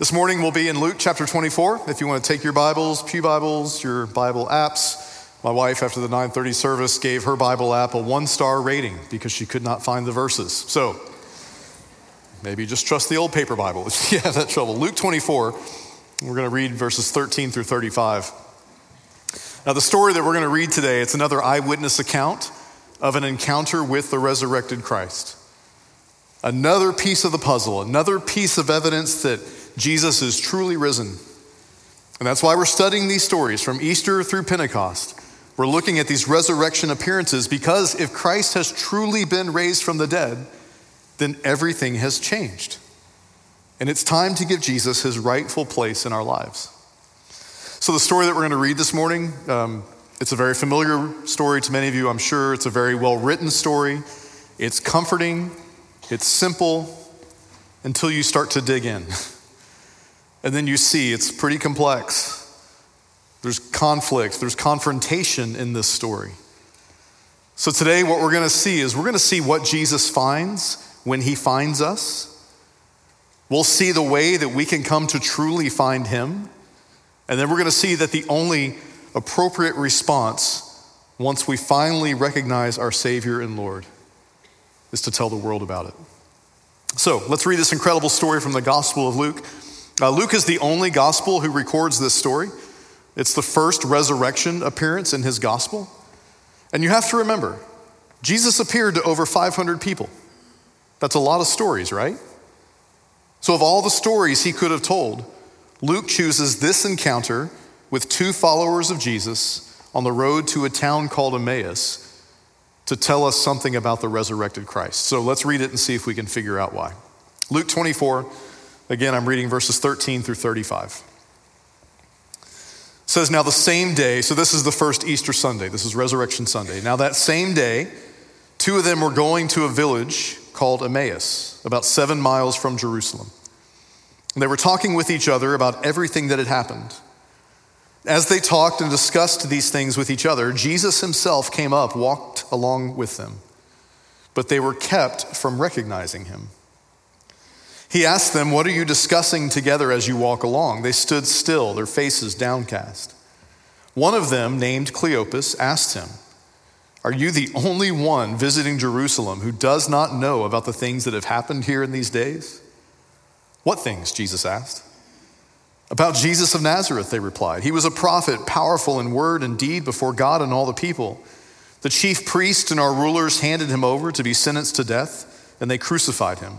This morning we'll be in Luke chapter 24. If you want to take your Bibles, Pew Bibles, your Bible apps, my wife after the 9:30 service gave her Bible app a 1-star rating because she could not find the verses. So, maybe just trust the old paper Bible if you have that trouble. Luke 24, we're going to read verses 13 through 35. Now, the story that we're going to read today, it's another eyewitness account of an encounter with the resurrected Christ. Another piece of the puzzle, another piece of evidence that Jesus is truly risen. And that's why we're studying these stories from Easter through Pentecost. We're looking at these resurrection appearances because if Christ has truly been raised from the dead, then everything has changed. And it's time to give Jesus his rightful place in our lives. So, the story that we're going to read this morning, um, it's a very familiar story to many of you, I'm sure. It's a very well written story. It's comforting, it's simple until you start to dig in. And then you see it's pretty complex. There's conflict, there's confrontation in this story. So today, what we're going to see is we're going to see what Jesus finds when he finds us. We'll see the way that we can come to truly find him. And then we're going to see that the only appropriate response once we finally recognize our Savior and Lord is to tell the world about it. So let's read this incredible story from the Gospel of Luke. Uh, Luke is the only gospel who records this story. It's the first resurrection appearance in his gospel. And you have to remember, Jesus appeared to over 500 people. That's a lot of stories, right? So, of all the stories he could have told, Luke chooses this encounter with two followers of Jesus on the road to a town called Emmaus to tell us something about the resurrected Christ. So let's read it and see if we can figure out why. Luke 24, Again, I'm reading verses 13 through 35. It says, Now the same day, so this is the first Easter Sunday, this is Resurrection Sunday. Now that same day, two of them were going to a village called Emmaus, about seven miles from Jerusalem. And they were talking with each other about everything that had happened. As they talked and discussed these things with each other, Jesus himself came up, walked along with them, but they were kept from recognizing him. He asked them, What are you discussing together as you walk along? They stood still, their faces downcast. One of them, named Cleopas, asked him, Are you the only one visiting Jerusalem who does not know about the things that have happened here in these days? What things? Jesus asked. About Jesus of Nazareth, they replied. He was a prophet, powerful in word and deed before God and all the people. The chief priests and our rulers handed him over to be sentenced to death, and they crucified him.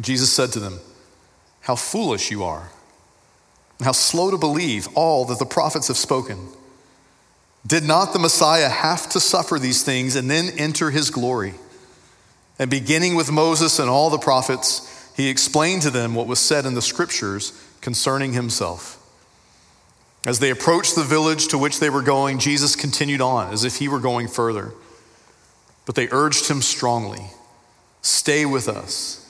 Jesus said to them, How foolish you are, and how slow to believe all that the prophets have spoken. Did not the Messiah have to suffer these things and then enter his glory? And beginning with Moses and all the prophets, he explained to them what was said in the scriptures concerning himself. As they approached the village to which they were going, Jesus continued on as if he were going further. But they urged him strongly Stay with us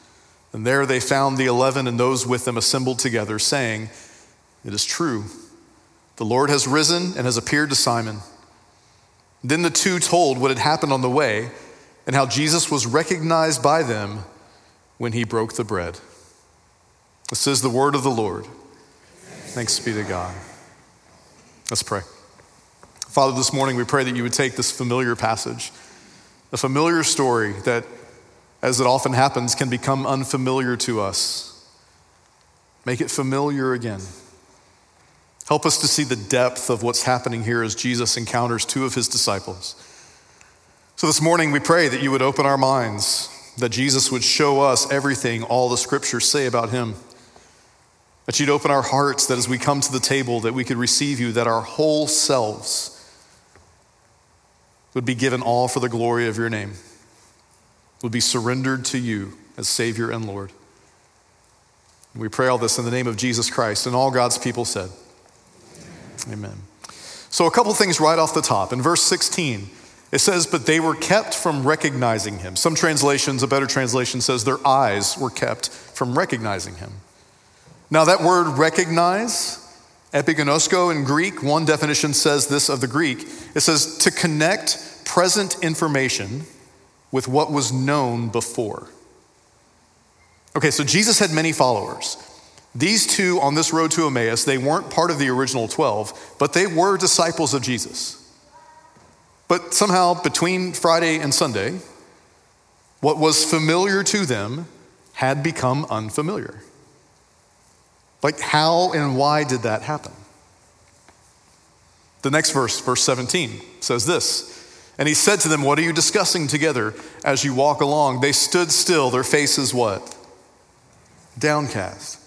And there they found the eleven and those with them assembled together, saying, It is true, the Lord has risen and has appeared to Simon. Then the two told what had happened on the way and how Jesus was recognized by them when he broke the bread. This is the word of the Lord. Thanks be to God. Let's pray. Father, this morning we pray that you would take this familiar passage, a familiar story that as it often happens, can become unfamiliar to us. Make it familiar again. Help us to see the depth of what's happening here as Jesus encounters two of his disciples. So this morning, we pray that you would open our minds, that Jesus would show us everything all the scriptures say about him. That you'd open our hearts, that as we come to the table, that we could receive you, that our whole selves would be given all for the glory of your name, would be surrendered to you as Savior and Lord. We pray all this in the name of Jesus Christ, and all God's people said, Amen. Amen. So, a couple things right off the top. In verse 16, it says, But they were kept from recognizing him. Some translations, a better translation says, Their eyes were kept from recognizing him. Now, that word recognize, epiginosko in Greek, one definition says this of the Greek it says to connect present information with what was known before. Okay, so Jesus had many followers. These two on this road to Emmaus, they weren't part of the original 12, but they were disciples of Jesus. But somehow, between Friday and Sunday, what was familiar to them had become unfamiliar. Like, how and why did that happen? The next verse, verse 17, says this And he said to them, What are you discussing together as you walk along? They stood still, their faces what? Downcast.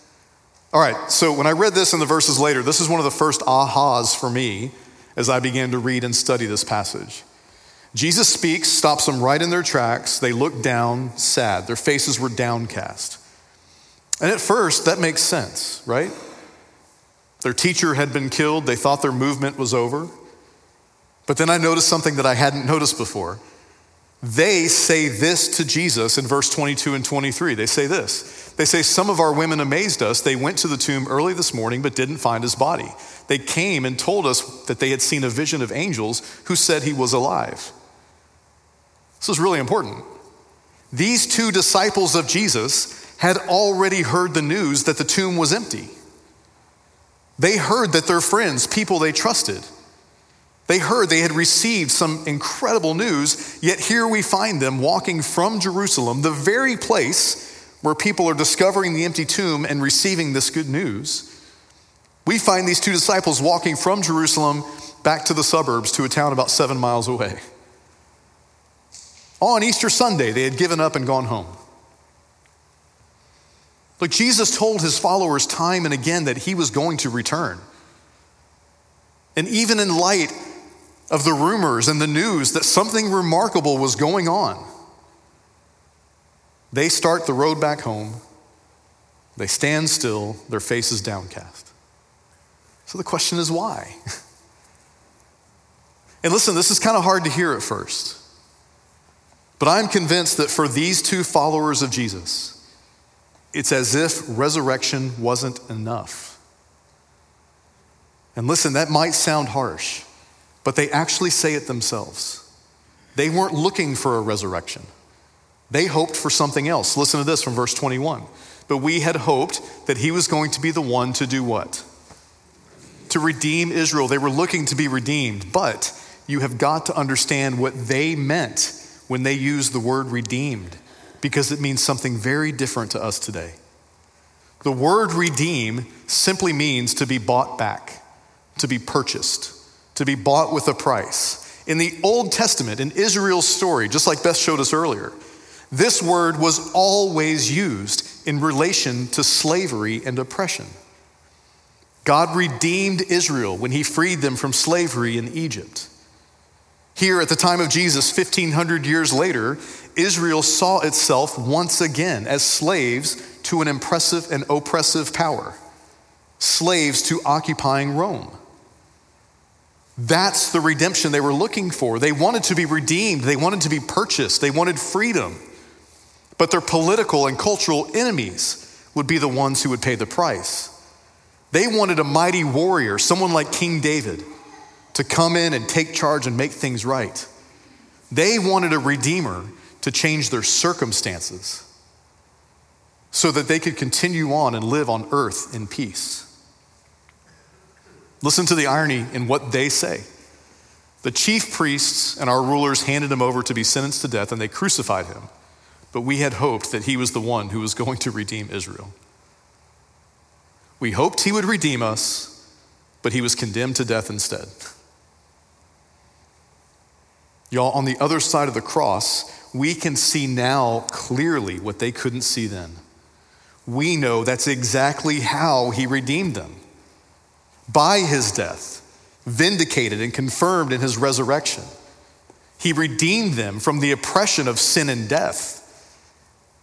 All right, so when I read this in the verses later, this is one of the first ahas for me as I began to read and study this passage. Jesus speaks, stops them right in their tracks. They look down, sad. Their faces were downcast. And at first, that makes sense, right? Their teacher had been killed. They thought their movement was over. But then I noticed something that I hadn't noticed before. They say this to Jesus in verse 22 and 23. They say this. They say, Some of our women amazed us. They went to the tomb early this morning but didn't find his body. They came and told us that they had seen a vision of angels who said he was alive. This is really important. These two disciples of Jesus had already heard the news that the tomb was empty. They heard that their friends, people they trusted, they heard they had received some incredible news, yet here we find them walking from Jerusalem, the very place where people are discovering the empty tomb and receiving this good news. We find these two disciples walking from Jerusalem back to the suburbs to a town about seven miles away. On Easter Sunday, they had given up and gone home. But Jesus told his followers time and again that he was going to return. And even in light of the rumors and the news that something remarkable was going on, they start the road back home. They stand still, their faces downcast. So the question is why? and listen, this is kind of hard to hear at first. But I'm convinced that for these two followers of Jesus, it's as if resurrection wasn't enough. And listen, that might sound harsh, but they actually say it themselves. They weren't looking for a resurrection, they hoped for something else. Listen to this from verse 21. But we had hoped that he was going to be the one to do what? To redeem Israel. They were looking to be redeemed, but you have got to understand what they meant when they used the word redeemed because it means something very different to us today. The word redeem simply means to be bought back, to be purchased, to be bought with a price. In the Old Testament, in Israel's story, just like Beth showed us earlier, this word was always used in relation to slavery and oppression. God redeemed Israel when he freed them from slavery in Egypt. Here at the time of Jesus, 1500 years later, Israel saw itself once again as slaves to an impressive and oppressive power, slaves to occupying Rome. That's the redemption they were looking for. They wanted to be redeemed, they wanted to be purchased, they wanted freedom. But their political and cultural enemies would be the ones who would pay the price. They wanted a mighty warrior, someone like King David, to come in and take charge and make things right. They wanted a redeemer to change their circumstances so that they could continue on and live on earth in peace. Listen to the irony in what they say. The chief priests and our rulers handed him over to be sentenced to death, and they crucified him. But we had hoped that he was the one who was going to redeem Israel. We hoped he would redeem us, but he was condemned to death instead. Y'all, on the other side of the cross, we can see now clearly what they couldn't see then. We know that's exactly how he redeemed them by his death, vindicated and confirmed in his resurrection. He redeemed them from the oppression of sin and death.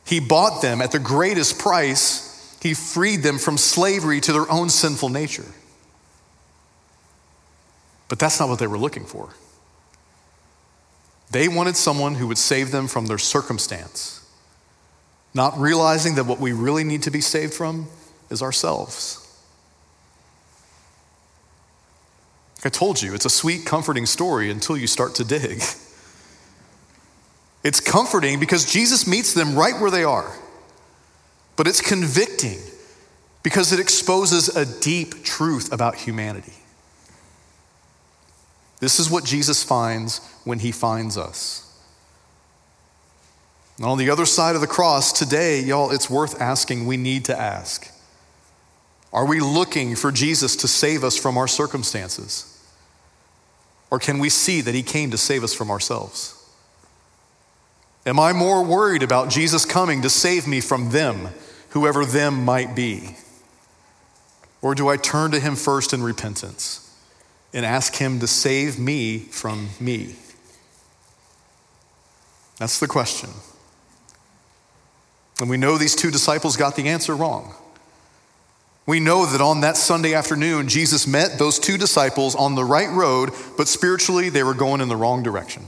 He bought them at the greatest price. He freed them from slavery to their own sinful nature. But that's not what they were looking for. They wanted someone who would save them from their circumstance, not realizing that what we really need to be saved from is ourselves. I told you, it's a sweet, comforting story until you start to dig. It's comforting because Jesus meets them right where they are, but it's convicting because it exposes a deep truth about humanity. This is what Jesus finds when he finds us. And on the other side of the cross, today, y'all, it's worth asking, we need to ask. Are we looking for Jesus to save us from our circumstances? Or can we see that he came to save us from ourselves? Am I more worried about Jesus coming to save me from them, whoever them might be? Or do I turn to him first in repentance? and ask Him to save me from me? That's the question. And we know these two disciples got the answer wrong. We know that on that Sunday afternoon, Jesus met those two disciples on the right road, but spiritually they were going in the wrong direction.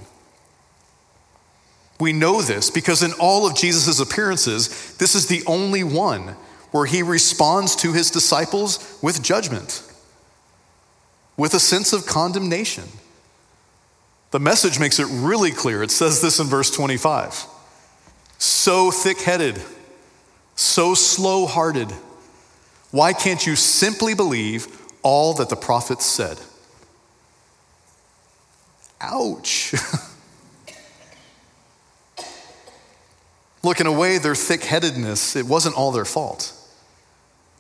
We know this because in all of Jesus' appearances, this is the only one where he responds to his disciples with judgment with a sense of condemnation. The message makes it really clear. It says this in verse 25 so thick headed, so slow hearted. Why can't you simply believe all that the prophets said? Ouch. Look, in a way, their thick headedness, it wasn't all their fault.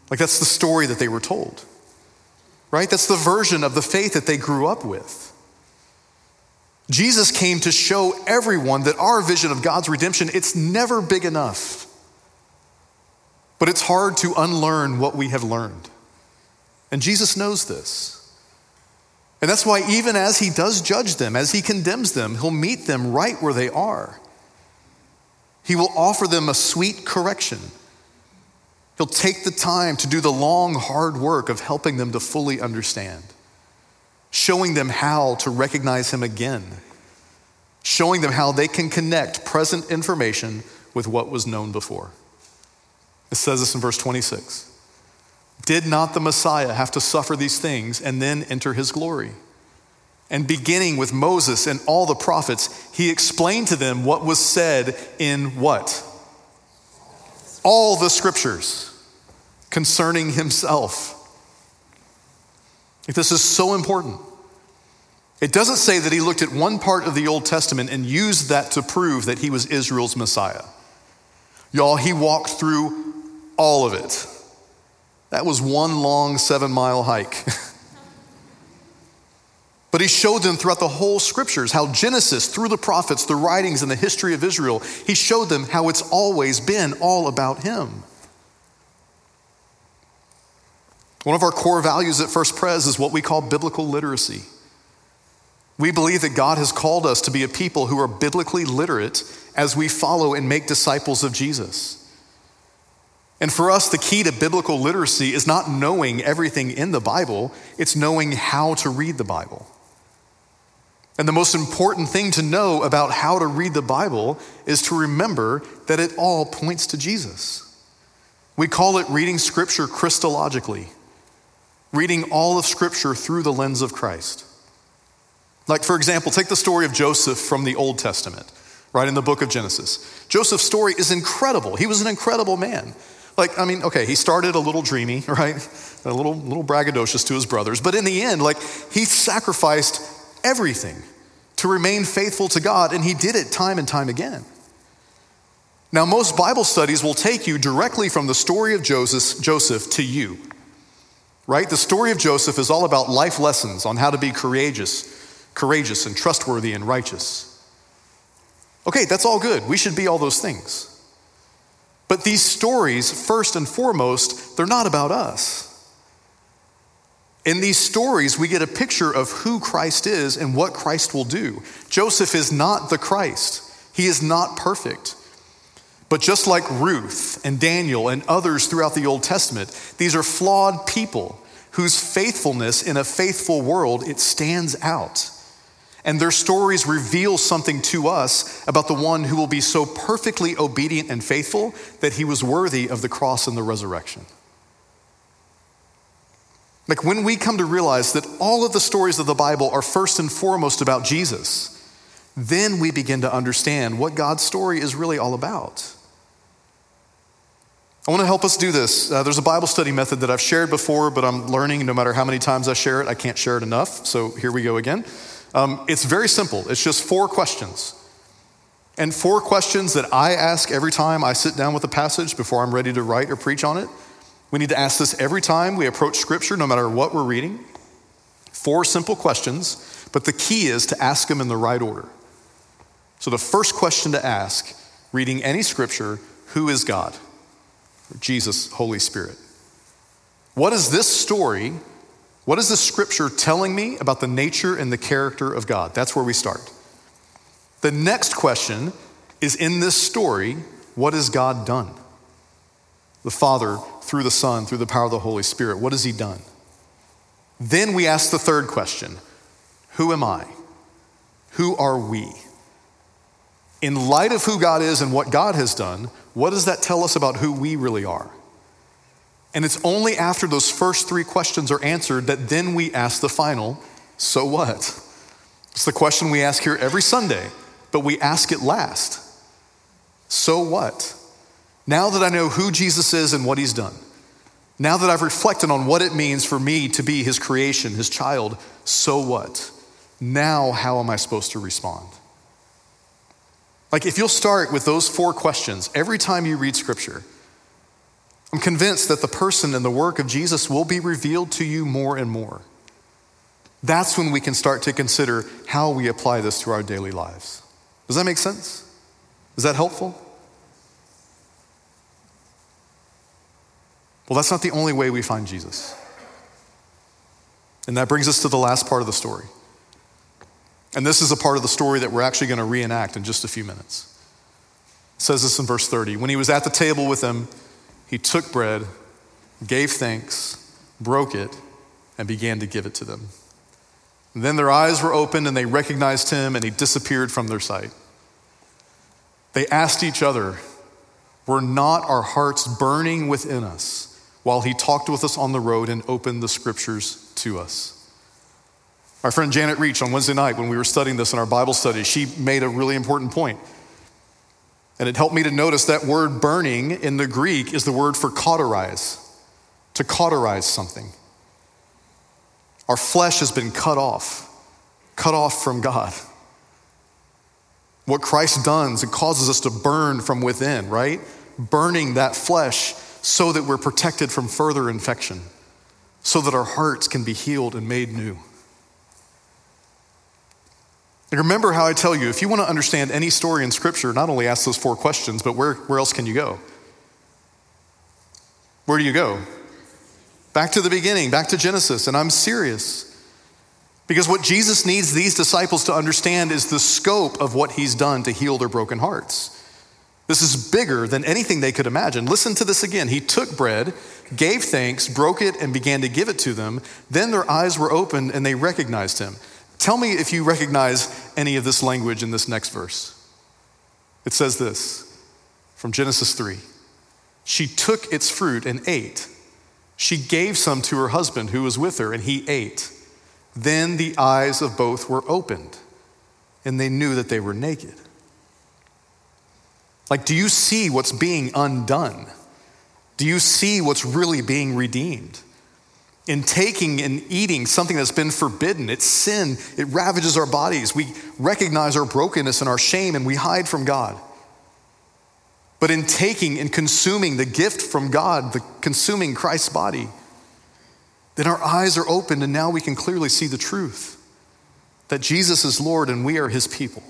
Like, that's the story that they were told right? That's the version of the faith that they grew up with. Jesus came to show everyone that our vision of God's redemption, it's never big enough. But it's hard to unlearn what we have learned. And Jesus knows this. And that's why, even as he does judge them, as he condemns them, he'll meet them right where they are. He will offer them a sweet correction He'll take the time to do the long, hard work of helping them to fully understand, showing them how to recognize Him again, showing them how they can connect present information with what was known before. It says this in verse 26 Did not the Messiah have to suffer these things and then enter His glory? And beginning with Moses and all the prophets, he explained to them what was said in what? all the scriptures concerning himself. This is so important. It doesn't say that he looked at one part of the Old Testament and used that to prove that he was Israel's Messiah. Y'all, he walked through all of it. That was one long seven mile hike. But he showed them throughout the whole scriptures how Genesis, through the prophets, the writings, and the history of Israel, he showed them how it's always been all about him. One of our core values at First Pres is what we call biblical literacy. We believe that God has called us to be a people who are biblically literate as we follow and make disciples of Jesus. And for us, the key to biblical literacy is not knowing everything in the Bible, it's knowing how to read the Bible. And the most important thing to know about how to read the Bible is to remember that it all points to Jesus. We call it reading Scripture Christologically, reading all of Scripture through the lens of Christ. Like, for example, take the story of Joseph from the Old Testament, right in the book of Genesis. Joseph's story is incredible. He was an incredible man. Like, I mean, okay, he started a little dreamy, right? A little, little braggadocious to his brothers, but in the end, like, he sacrificed everything to remain faithful to God, and he did it time and time again. Now, most Bible studies will take you directly from the story of Joseph, Joseph to you. right? The story of Joseph is all about life lessons on how to be courageous, courageous and trustworthy and righteous. Okay, that's all good. We should be all those things. But these stories, first and foremost, they're not about us. In these stories, we get a picture of who Christ is and what Christ will do. Joseph is not the Christ, he is not perfect. But just like Ruth and Daniel and others throughout the Old Testament, these are flawed people whose faithfulness in a faithful world it stands out. And their stories reveal something to us about the one who will be so perfectly obedient and faithful that he was worthy of the cross and the resurrection. Like when we come to realize that all of the stories of the Bible are first and foremost about Jesus, then we begin to understand what God's story is really all about. I want to help us do this. Uh, there's a Bible study method that I've shared before, but I'm learning no matter how many times I share it, I can't share it enough. So here we go again. Um, it's very simple, it's just four questions. And four questions that I ask every time I sit down with a passage before I'm ready to write or preach on it. We need to ask this every time we approach Scripture, no matter what we're reading. Four simple questions, but the key is to ask them in the right order. So, the first question to ask, reading any Scripture, who is God? Jesus, Holy Spirit. What is this story what is the scripture telling me about the nature and the character of God? That's where we start. The next question is in this story, what has God done? The Father, through the Son, through the power of the Holy Spirit, what has He done? Then we ask the third question Who am I? Who are we? In light of who God is and what God has done, what does that tell us about who we really are? And it's only after those first three questions are answered that then we ask the final, so what? It's the question we ask here every Sunday, but we ask it last. So what? Now that I know who Jesus is and what he's done, now that I've reflected on what it means for me to be his creation, his child, so what? Now, how am I supposed to respond? Like, if you'll start with those four questions every time you read scripture, I'm convinced that the person and the work of Jesus will be revealed to you more and more. That's when we can start to consider how we apply this to our daily lives. Does that make sense? Is that helpful? Well, that's not the only way we find Jesus. And that brings us to the last part of the story. And this is a part of the story that we're actually going to reenact in just a few minutes. It says this in verse 30. When he was at the table with them, he took bread, gave thanks, broke it, and began to give it to them. And then their eyes were opened and they recognized him, and he disappeared from their sight. They asked each other, Were not our hearts burning within us while he talked with us on the road and opened the scriptures to us? Our friend Janet Reach on Wednesday night, when we were studying this in our Bible study, she made a really important point. And it helped me to notice that word burning in the Greek is the word for cauterize, to cauterize something. Our flesh has been cut off, cut off from God. What Christ does, it causes us to burn from within, right? Burning that flesh so that we're protected from further infection, so that our hearts can be healed and made new. And remember how I tell you, if you want to understand any story in Scripture, not only ask those four questions, but where, where else can you go? Where do you go? Back to the beginning, back to Genesis. And I'm serious. Because what Jesus needs these disciples to understand is the scope of what he's done to heal their broken hearts. This is bigger than anything they could imagine. Listen to this again. He took bread, gave thanks, broke it, and began to give it to them. Then their eyes were opened and they recognized him. Tell me if you recognize any of this language in this next verse. It says this from Genesis 3 She took its fruit and ate. She gave some to her husband who was with her, and he ate. Then the eyes of both were opened, and they knew that they were naked. Like, do you see what's being undone? Do you see what's really being redeemed? In taking and eating something that's been forbidden. It's sin, it ravages our bodies. We recognize our brokenness and our shame and we hide from God. But in taking and consuming the gift from God, the consuming Christ's body, then our eyes are opened and now we can clearly see the truth that Jesus is Lord and we are his people.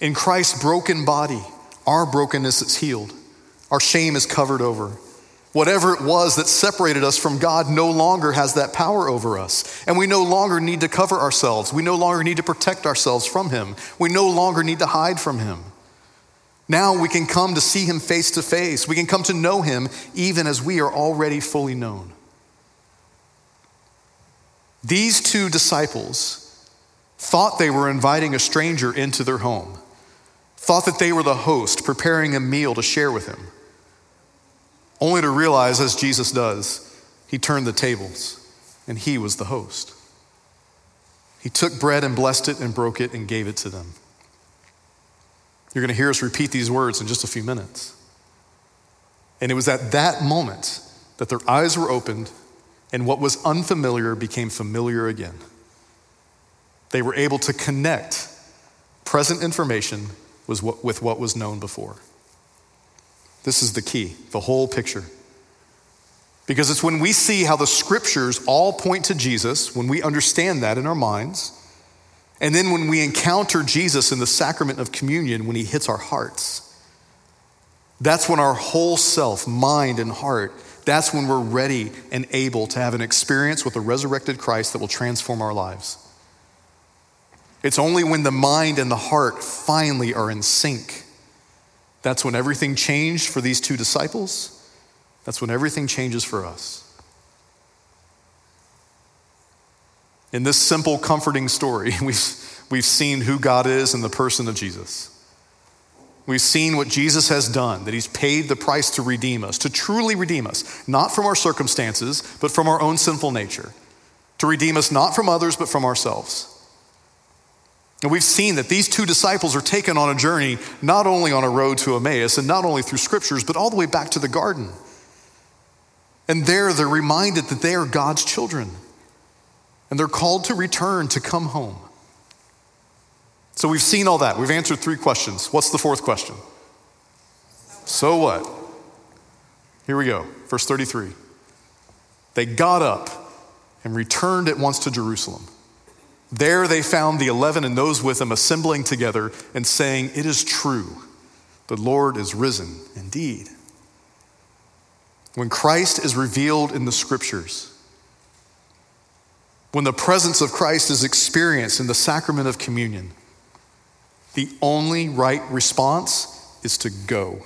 In Christ's broken body, our brokenness is healed, our shame is covered over. Whatever it was that separated us from God no longer has that power over us. And we no longer need to cover ourselves. We no longer need to protect ourselves from Him. We no longer need to hide from Him. Now we can come to see Him face to face. We can come to know Him even as we are already fully known. These two disciples thought they were inviting a stranger into their home, thought that they were the host preparing a meal to share with him, only to realize, as Jesus does, he turned the tables and he was the host. He took bread and blessed it and broke it and gave it to them. You're going to hear us repeat these words in just a few minutes. And it was at that moment that their eyes were opened and what was unfamiliar became familiar again. They were able to connect present information with what was known before. This is the key, the whole picture. Because it's when we see how the scriptures all point to Jesus, when we understand that in our minds, and then when we encounter Jesus in the sacrament of communion, when he hits our hearts, that's when our whole self, mind, and heart that's when we're ready and able to have an experience with the resurrected Christ that will transform our lives. It's only when the mind and the heart finally are in sync. That's when everything changed for these two disciples. That's when everything changes for us. In this simple, comforting story, we've, we've seen who God is in the person of Jesus. We've seen what Jesus has done, that he's paid the price to redeem us, to truly redeem us, not from our circumstances, but from our own sinful nature, to redeem us not from others, but from ourselves. And we've seen that these two disciples are taken on a journey not only on a road to Emmaus and not only through scriptures, but all the way back to the garden. And there they're reminded that they are God's children and they're called to return to come home. So we've seen all that. We've answered three questions. What's the fourth question? So what? Here we go. Verse 33. They got up and returned at once to Jerusalem. There they found the eleven and those with them assembling together and saying, It is true, the Lord is risen indeed. When Christ is revealed in the scriptures, when the presence of Christ is experienced in the sacrament of communion, the only right response is to go.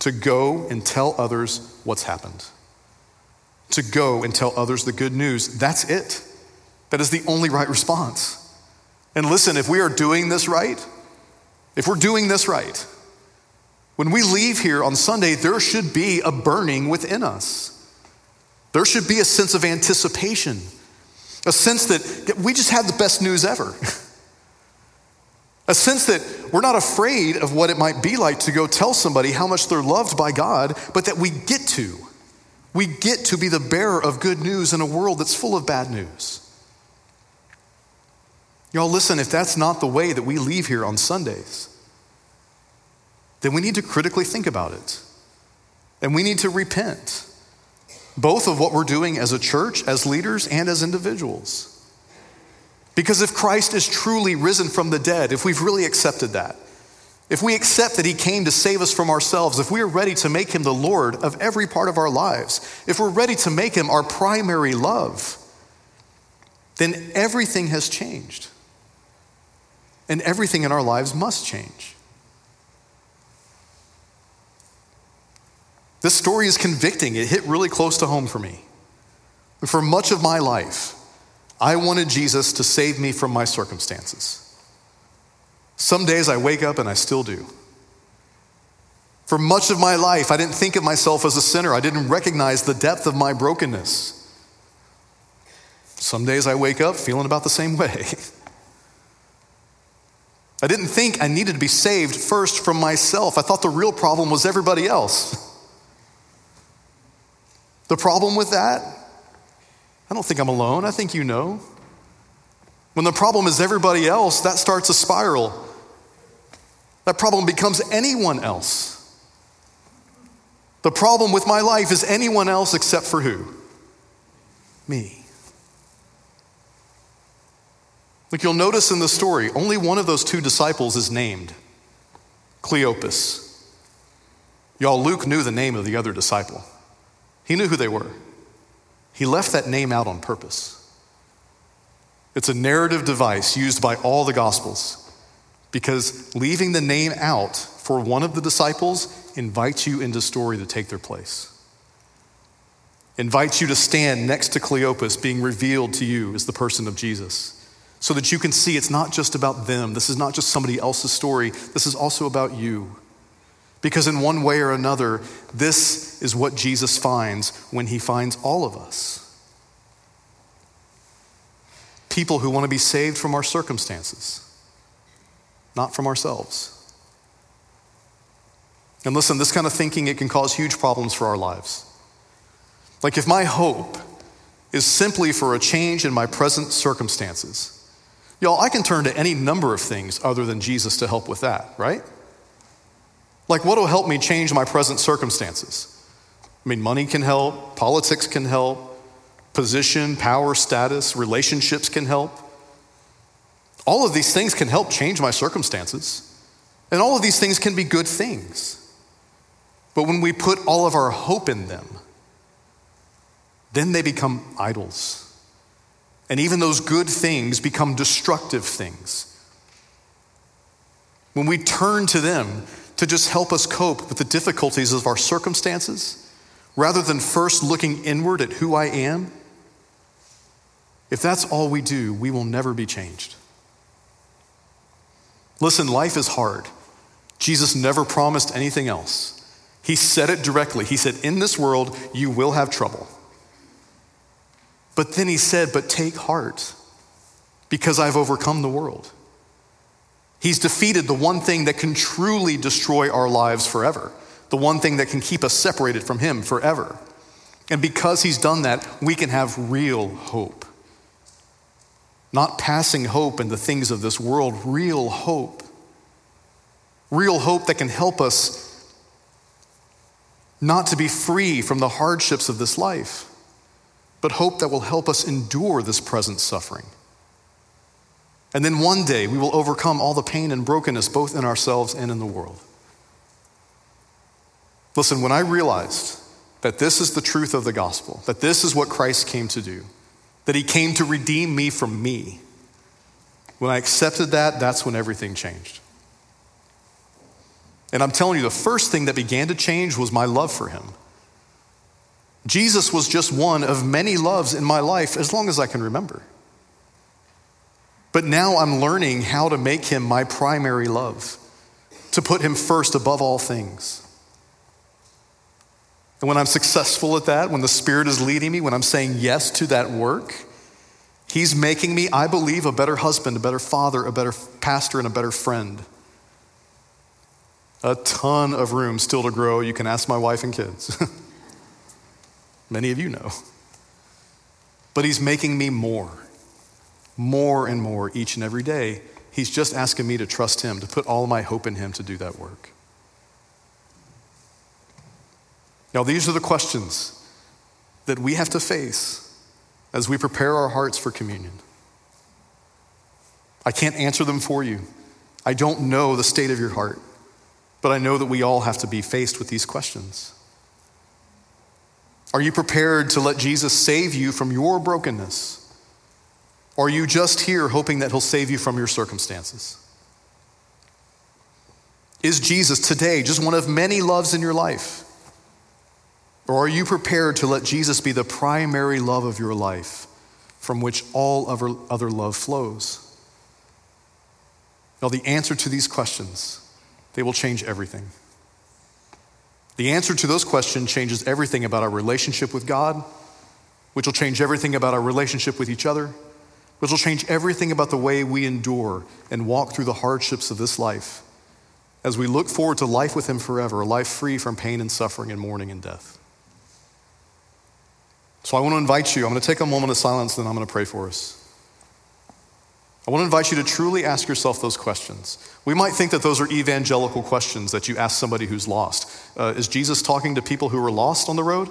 To go and tell others what's happened. To go and tell others the good news. That's it. That is the only right response. And listen, if we are doing this right, if we're doing this right, when we leave here on Sunday, there should be a burning within us. There should be a sense of anticipation, a sense that we just had the best news ever. A sense that we're not afraid of what it might be like to go tell somebody how much they're loved by God, but that we get to. We get to be the bearer of good news in a world that's full of bad news. Y'all, listen, if that's not the way that we leave here on Sundays, then we need to critically think about it. And we need to repent, both of what we're doing as a church, as leaders, and as individuals. Because if Christ is truly risen from the dead, if we've really accepted that, if we accept that he came to save us from ourselves, if we are ready to make him the Lord of every part of our lives, if we're ready to make him our primary love, then everything has changed. And everything in our lives must change. This story is convicting. It hit really close to home for me. For much of my life, I wanted Jesus to save me from my circumstances. Some days I wake up and I still do. For much of my life, I didn't think of myself as a sinner. I didn't recognize the depth of my brokenness. Some days I wake up feeling about the same way. I didn't think I needed to be saved first from myself. I thought the real problem was everybody else. The problem with that I don't think I'm alone. I think you know. When the problem is everybody else, that starts a spiral. That problem becomes anyone else. The problem with my life is anyone else except for who? Me. Look, you'll notice in the story, only one of those two disciples is named Cleopas. Y'all, Luke knew the name of the other disciple, he knew who they were. He left that name out on purpose. It's a narrative device used by all the Gospels because leaving the name out for one of the disciples invites you into story to take their place. Invites you to stand next to Cleopas being revealed to you as the person of Jesus so that you can see it's not just about them. This is not just somebody else's story. This is also about you. Because in one way or another, this is what Jesus finds when he finds all of us. People who want to be saved from our circumstances, not from ourselves. And listen, this kind of thinking, it can cause huge problems for our lives. Like if my hope is simply for a change in my present circumstances, y'all, I can turn to any number of things other than Jesus to help with that, right? Like what will help me change my present circumstances? I mean, money can help, politics can help, position, power, status, relationships can help. All of these things can help change my circumstances. And all of these things can be good things. But when we put all of our hope in them, then they become idols. And even those good things become destructive things. When we turn to them to just help us cope with the difficulties of our circumstances, rather than first looking inward at who I am, if that's all we do, we will never be changed. Listen, life is hard. Jesus never promised anything else. He said it directly. He said, In this world, you will have trouble. But then he said, But take heart, because I've overcome the world. He's defeated the one thing that can truly destroy our lives forever, the one thing that can keep us separated from Him forever. And because He's done that, we can have real hope. Not passing hope in the things of this world, real hope. Real hope that can help us not to be free from the hardships of this life, but hope that will help us endure this present suffering. And then one day we will overcome all the pain and brokenness both in ourselves and in the world. Listen, when I realized that this is the truth of the gospel, that this is what Christ came to do, that he came to redeem me from me, when I accepted that, that's when everything changed. And I'm telling you, the first thing that began to change was my love for him. Jesus was just one of many loves in my life as long as I can remember. But now I'm learning how to make him my primary love, to put him first above all things. And when I'm successful at that, when the Spirit is leading me, when I'm saying yes to that work, He's making me, I believe, a better husband, a better father, a better pastor, and a better friend. A ton of room still to grow. You can ask my wife and kids. Many of you know. But He's making me more, more and more each and every day. He's just asking me to trust Him, to put all my hope in Him to do that work. Now, these are the questions that we have to face as we prepare our hearts for communion. I can't answer them for you. I don't know the state of your heart, but I know that we all have to be faced with these questions. Are you prepared to let Jesus save you from your brokenness? Or are you just here hoping that he'll save you from your circumstances? Is Jesus today just one of many loves in your life? Or are you prepared to let Jesus be the primary love of your life from which all other, other love flows? Now, the answer to these questions, they will change everything. The answer to those questions changes everything about our relationship with God, which will change everything about our relationship with each other, which will change everything about the way we endure and walk through the hardships of this life as we look forward to life with Him forever, a life free from pain and suffering and mourning and death. So I want to invite you, I'm going to take a moment of silence, then I'm going to pray for us. I want to invite you to truly ask yourself those questions. We might think that those are evangelical questions that you ask somebody who's lost. Uh, is Jesus talking to people who were lost on the road?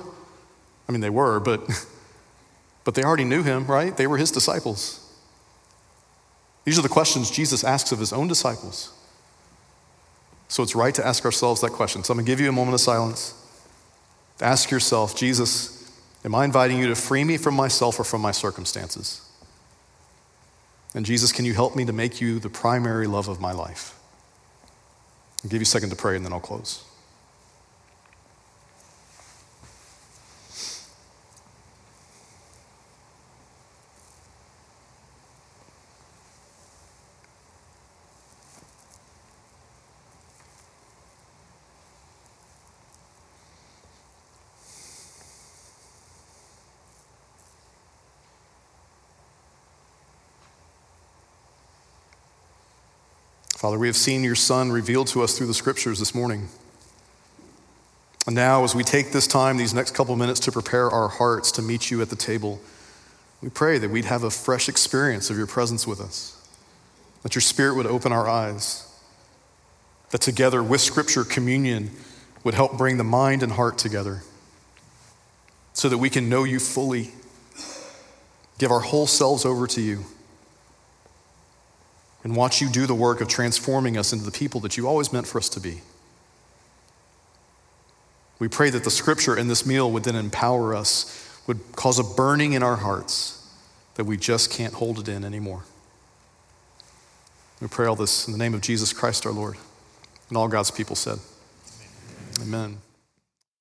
I mean, they were, but, but they already knew him, right? They were his disciples. These are the questions Jesus asks of his own disciples. So it's right to ask ourselves that question. So I'm going to give you a moment of silence. Ask yourself, Jesus, am I inviting you to free me from myself or from my circumstances? And Jesus, can you help me to make you the primary love of my life? I'll give you a second to pray and then I'll close. Father, we have seen your Son revealed to us through the scriptures this morning. And now, as we take this time, these next couple minutes, to prepare our hearts to meet you at the table, we pray that we'd have a fresh experience of your presence with us, that your Spirit would open our eyes, that together with Scripture, communion would help bring the mind and heart together so that we can know you fully, give our whole selves over to you and watch you do the work of transforming us into the people that you always meant for us to be. We pray that the scripture in this meal would then empower us, would cause a burning in our hearts that we just can't hold it in anymore. We pray all this in the name of Jesus Christ our Lord. And all God's people said, Amen. Amen.